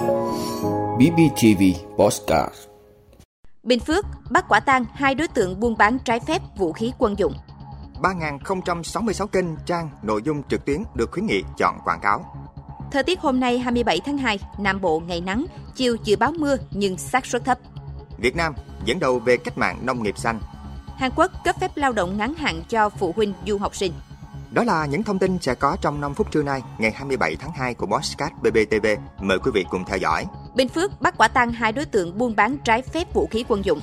BBTV Postcard Bình Phước bắt quả tang hai đối tượng buôn bán trái phép vũ khí quân dụng. 3.066 kênh trang nội dung trực tuyến được khuyến nghị chọn quảng cáo. Thời tiết hôm nay 27 tháng 2, Nam Bộ ngày nắng, chiều dự báo mưa nhưng xác suất thấp. Việt Nam dẫn đầu về cách mạng nông nghiệp xanh. Hàn Quốc cấp phép lao động ngắn hạn cho phụ huynh du học sinh. Đó là những thông tin sẽ có trong 5 phút trưa nay, ngày 27 tháng 2 của Bosscat BBTV. Mời quý vị cùng theo dõi. Bình Phước bắt quả tang hai đối tượng buôn bán trái phép vũ khí quân dụng.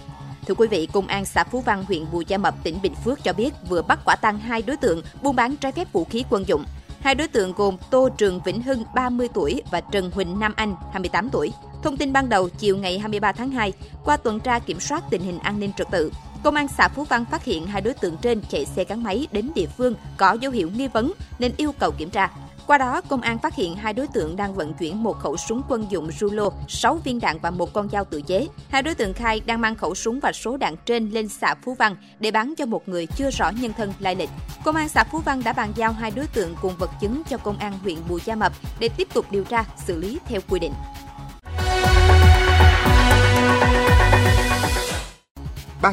Thưa quý vị, Công an xã Phú Văn, huyện Bù Gia Mập, tỉnh Bình Phước cho biết vừa bắt quả tang hai đối tượng buôn bán trái phép vũ khí quân dụng. Hai đối tượng gồm Tô Trường Vĩnh Hưng, 30 tuổi và Trần Huỳnh Nam Anh, 28 tuổi. Thông tin ban đầu, chiều ngày 23 tháng 2, qua tuần tra kiểm soát tình hình an ninh trật tự, Công an xã Phú Văn phát hiện hai đối tượng trên chạy xe gắn máy đến địa phương có dấu hiệu nghi vấn nên yêu cầu kiểm tra. Qua đó, công an phát hiện hai đối tượng đang vận chuyển một khẩu súng quân dụng Rulo, 6 viên đạn và một con dao tự chế. Hai đối tượng khai đang mang khẩu súng và số đạn trên lên xã Phú Văn để bán cho một người chưa rõ nhân thân lai lịch. Công an xã Phú Văn đã bàn giao hai đối tượng cùng vật chứng cho công an huyện Bù Gia Mập để tiếp tục điều tra, xử lý theo quy định.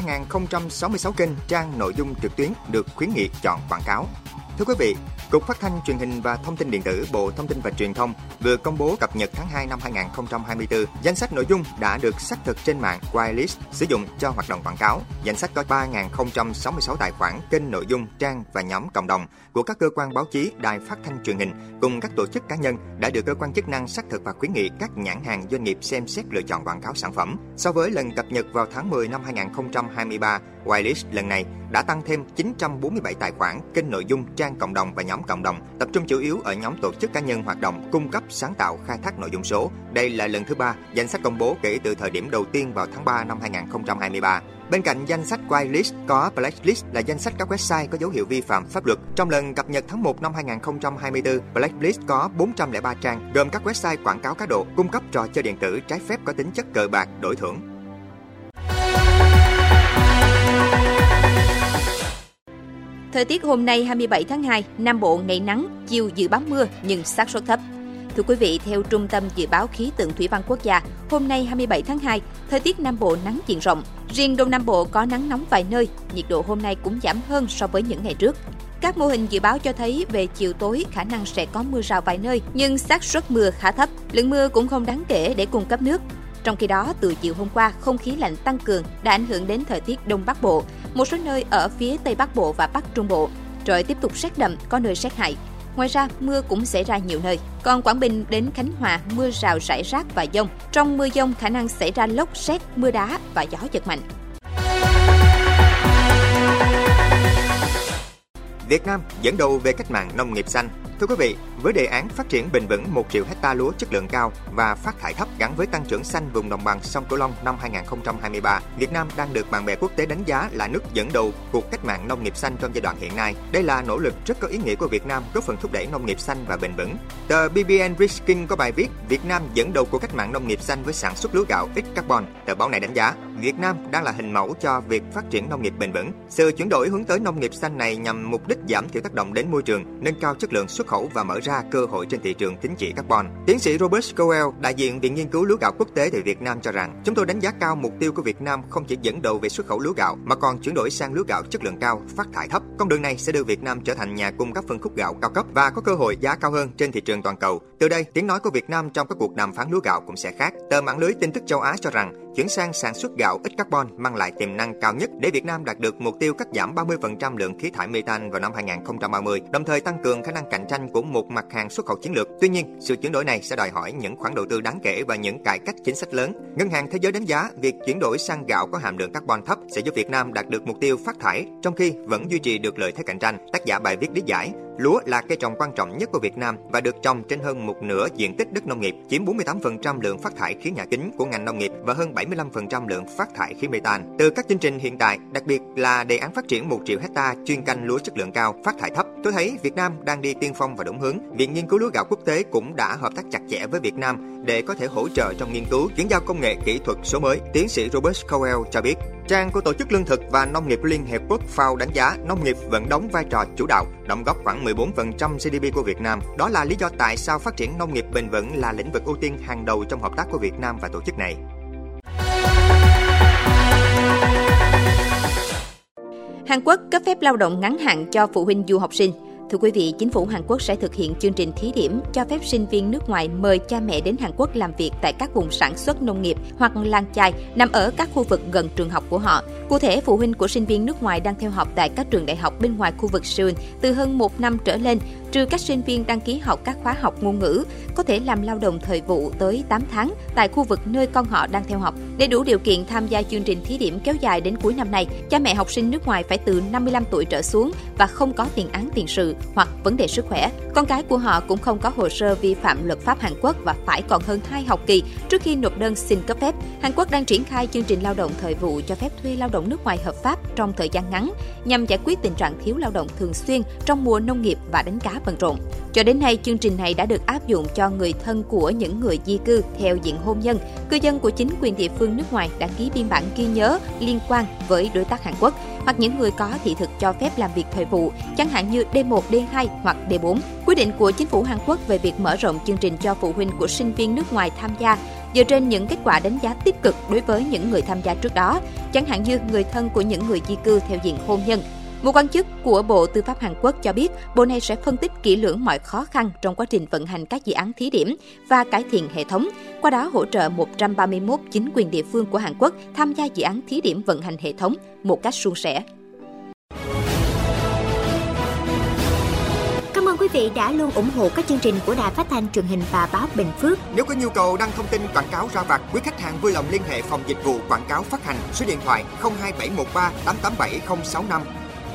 3.066 kênh trang nội dung trực tuyến được khuyến nghị chọn quảng cáo. Thưa quý vị, Cục Phát thanh Truyền hình và Thông tin Điện tử Bộ Thông tin và Truyền thông vừa công bố cập nhật tháng 2 năm 2024 danh sách nội dung đã được xác thực trên mạng Wireless sử dụng cho hoạt động quảng cáo. Danh sách có 3.066 tài khoản kênh nội dung, trang và nhóm cộng đồng của các cơ quan báo chí, đài phát thanh truyền hình cùng các tổ chức cá nhân đã được cơ quan chức năng xác thực và khuyến nghị các nhãn hàng doanh nghiệp xem xét lựa chọn quảng cáo sản phẩm. So với lần cập nhật vào tháng 10 năm 2023, Wireless lần này đã tăng thêm 947 tài khoản kênh nội dung, trang cộng đồng và nhóm cộng đồng, tập trung chủ yếu ở nhóm tổ chức cá nhân hoạt động cung cấp sáng tạo khai thác nội dung số. Đây là lần thứ ba danh sách công bố kể từ thời điểm đầu tiên vào tháng 3 năm 2023. Bên cạnh danh sách whitelist có blacklist là danh sách các website có dấu hiệu vi phạm pháp luật. Trong lần cập nhật tháng 1 năm 2024, blacklist có 403 trang gồm các website quảng cáo cá độ, cung cấp trò chơi điện tử trái phép có tính chất cờ bạc, đổi thưởng. Thời tiết hôm nay 27 tháng 2, Nam Bộ ngày nắng, chiều dự báo mưa nhưng xác suất thấp. Thưa quý vị, theo Trung tâm Dự báo Khí tượng Thủy văn Quốc gia, hôm nay 27 tháng 2, thời tiết Nam Bộ nắng diện rộng. Riêng Đông Nam Bộ có nắng nóng vài nơi, nhiệt độ hôm nay cũng giảm hơn so với những ngày trước. Các mô hình dự báo cho thấy về chiều tối khả năng sẽ có mưa rào vài nơi, nhưng xác suất mưa khá thấp. Lượng mưa cũng không đáng kể để cung cấp nước. Trong khi đó, từ chiều hôm qua, không khí lạnh tăng cường đã ảnh hưởng đến thời tiết Đông Bắc Bộ, một số nơi ở phía Tây Bắc Bộ và Bắc Trung Bộ. Trời tiếp tục rét đậm, có nơi rét hại. Ngoài ra, mưa cũng xảy ra nhiều nơi. Còn Quảng Bình đến Khánh Hòa, mưa rào rải rác và dông. Trong mưa dông khả năng xảy ra lốc xét, mưa đá và gió giật mạnh. Việt Nam dẫn đầu về cách mạng nông nghiệp xanh Thưa quý vị, với đề án phát triển bền vững 1 triệu hecta lúa chất lượng cao và phát thải thấp gắn với tăng trưởng xanh vùng đồng bằng sông Cửu Long năm 2023, Việt Nam đang được bạn bè quốc tế đánh giá là nước dẫn đầu cuộc cách mạng nông nghiệp xanh trong giai đoạn hiện nay. Đây là nỗ lực rất có ý nghĩa của Việt Nam góp phần thúc đẩy nông nghiệp xanh và bền vững. Tờ BBN Risking có bài viết Việt Nam dẫn đầu cuộc cách mạng nông nghiệp xanh với sản xuất lúa gạo ít carbon. Tờ báo này đánh giá Việt Nam đang là hình mẫu cho việc phát triển nông nghiệp bền vững. Sự chuyển đổi hướng tới nông nghiệp xanh này nhằm mục đích giảm thiểu tác động đến môi trường, nâng cao chất lượng xuất khẩu và mở ra cơ hội trên thị trường tín chỉ carbon. Tiến sĩ Robert Cowell, đại diện Viện Nghiên cứu lúa gạo quốc tế tại Việt Nam cho rằng, chúng tôi đánh giá cao mục tiêu của Việt Nam không chỉ dẫn đầu về xuất khẩu lúa gạo mà còn chuyển đổi sang lúa gạo chất lượng cao, phát thải thấp. Con đường này sẽ đưa Việt Nam trở thành nhà cung cấp phân khúc gạo cao cấp và có cơ hội giá cao hơn trên thị trường toàn cầu. Từ đây, tiếng nói của Việt Nam trong các cuộc đàm phán lúa gạo cũng sẽ khác. Tờ mạng lưới tin tức châu Á cho rằng chuyển sang sản xuất gạo ít carbon mang lại tiềm năng cao nhất để Việt Nam đạt được mục tiêu cắt giảm 30% lượng khí thải methane vào năm 2030, đồng thời tăng cường khả năng cạnh tranh của một mặt hàng xuất khẩu chiến lược. Tuy nhiên, sự chuyển đổi này sẽ đòi hỏi những khoản đầu tư đáng kể và những cải cách chính sách lớn. Ngân hàng Thế giới đánh giá việc chuyển đổi sang gạo có hàm lượng carbon thấp sẽ giúp Việt Nam đạt được mục tiêu phát thải trong khi vẫn duy trì được lợi thế cạnh tranh. Tác giả bài viết lý giải Lúa là cây trồng quan trọng nhất của Việt Nam và được trồng trên hơn một nửa diện tích đất nông nghiệp, chiếm 48% lượng phát thải khí nhà kính của ngành nông nghiệp và hơn 75% lượng phát thải khí metan. Từ các chương trình hiện tại, đặc biệt là đề án phát triển 1 triệu hecta chuyên canh lúa chất lượng cao, phát thải thấp, tôi thấy Việt Nam đang đi tiên phong và đúng hướng. Viện Nghiên cứu lúa gạo quốc tế cũng đã hợp tác chặt chẽ với Việt Nam để có thể hỗ trợ trong nghiên cứu chuyển giao công nghệ kỹ thuật số mới. Tiến sĩ Robert Cowell cho biết, Trang của Tổ chức Lương thực và Nông nghiệp Liên Hiệp Quốc FAO đánh giá nông nghiệp vẫn đóng vai trò chủ đạo, đóng góp khoảng 14% GDP của Việt Nam. Đó là lý do tại sao phát triển nông nghiệp bền vững là lĩnh vực ưu tiên hàng đầu trong hợp tác của Việt Nam và tổ chức này. Hàn Quốc cấp phép lao động ngắn hạn cho phụ huynh du học sinh. Thưa quý vị, chính phủ Hàn Quốc sẽ thực hiện chương trình thí điểm cho phép sinh viên nước ngoài mời cha mẹ đến Hàn Quốc làm việc tại các vùng sản xuất nông nghiệp hoặc làng chài nằm ở các khu vực gần trường học của họ. Cụ thể, phụ huynh của sinh viên nước ngoài đang theo học tại các trường đại học bên ngoài khu vực Seoul từ hơn một năm trở lên, trừ các sinh viên đăng ký học các khóa học ngôn ngữ, có thể làm lao động thời vụ tới 8 tháng tại khu vực nơi con họ đang theo học. Để đủ điều kiện tham gia chương trình thí điểm kéo dài đến cuối năm này cha mẹ học sinh nước ngoài phải từ 55 tuổi trở xuống và không có tiền án tiền sự hoặc vấn đề sức khỏe. Con cái của họ cũng không có hồ sơ vi phạm luật pháp Hàn Quốc và phải còn hơn 2 học kỳ trước khi nộp đơn xin cấp phép. Hàn Quốc đang triển khai chương trình lao động thời vụ cho phép thuê lao động nước ngoài hợp pháp trong thời gian ngắn nhằm giải quyết tình trạng thiếu lao động thường xuyên trong mùa nông nghiệp và đánh cá bận rộn. Cho đến nay, chương trình này đã được áp dụng cho người thân của những người di cư theo diện hôn nhân, cư dân của chính quyền địa phương nước ngoài đã ký biên bản ghi nhớ liên quan với đối tác Hàn Quốc hoặc những người có thị thực cho phép làm việc thời vụ, chẳng hạn như D1, D2 hoặc D4. Quyết định của chính phủ Hàn Quốc về việc mở rộng chương trình cho phụ huynh của sinh viên nước ngoài tham gia dựa trên những kết quả đánh giá tích cực đối với những người tham gia trước đó, chẳng hạn như người thân của những người di cư theo diện hôn nhân. Một quan chức của Bộ Tư pháp Hàn Quốc cho biết, bộ này sẽ phân tích kỹ lưỡng mọi khó khăn trong quá trình vận hành các dự án thí điểm và cải thiện hệ thống, qua đó hỗ trợ 131 chính quyền địa phương của Hàn Quốc tham gia dự án thí điểm vận hành hệ thống một cách suôn sẻ. Cảm ơn quý vị đã luôn ủng hộ các chương trình của Đài Phát thanh truyền hình và báo Bình Phước. Nếu có nhu cầu đăng thông tin quảng cáo ra vặt, quý khách hàng vui lòng liên hệ phòng dịch vụ quảng cáo phát hành số điện thoại 02713 887065.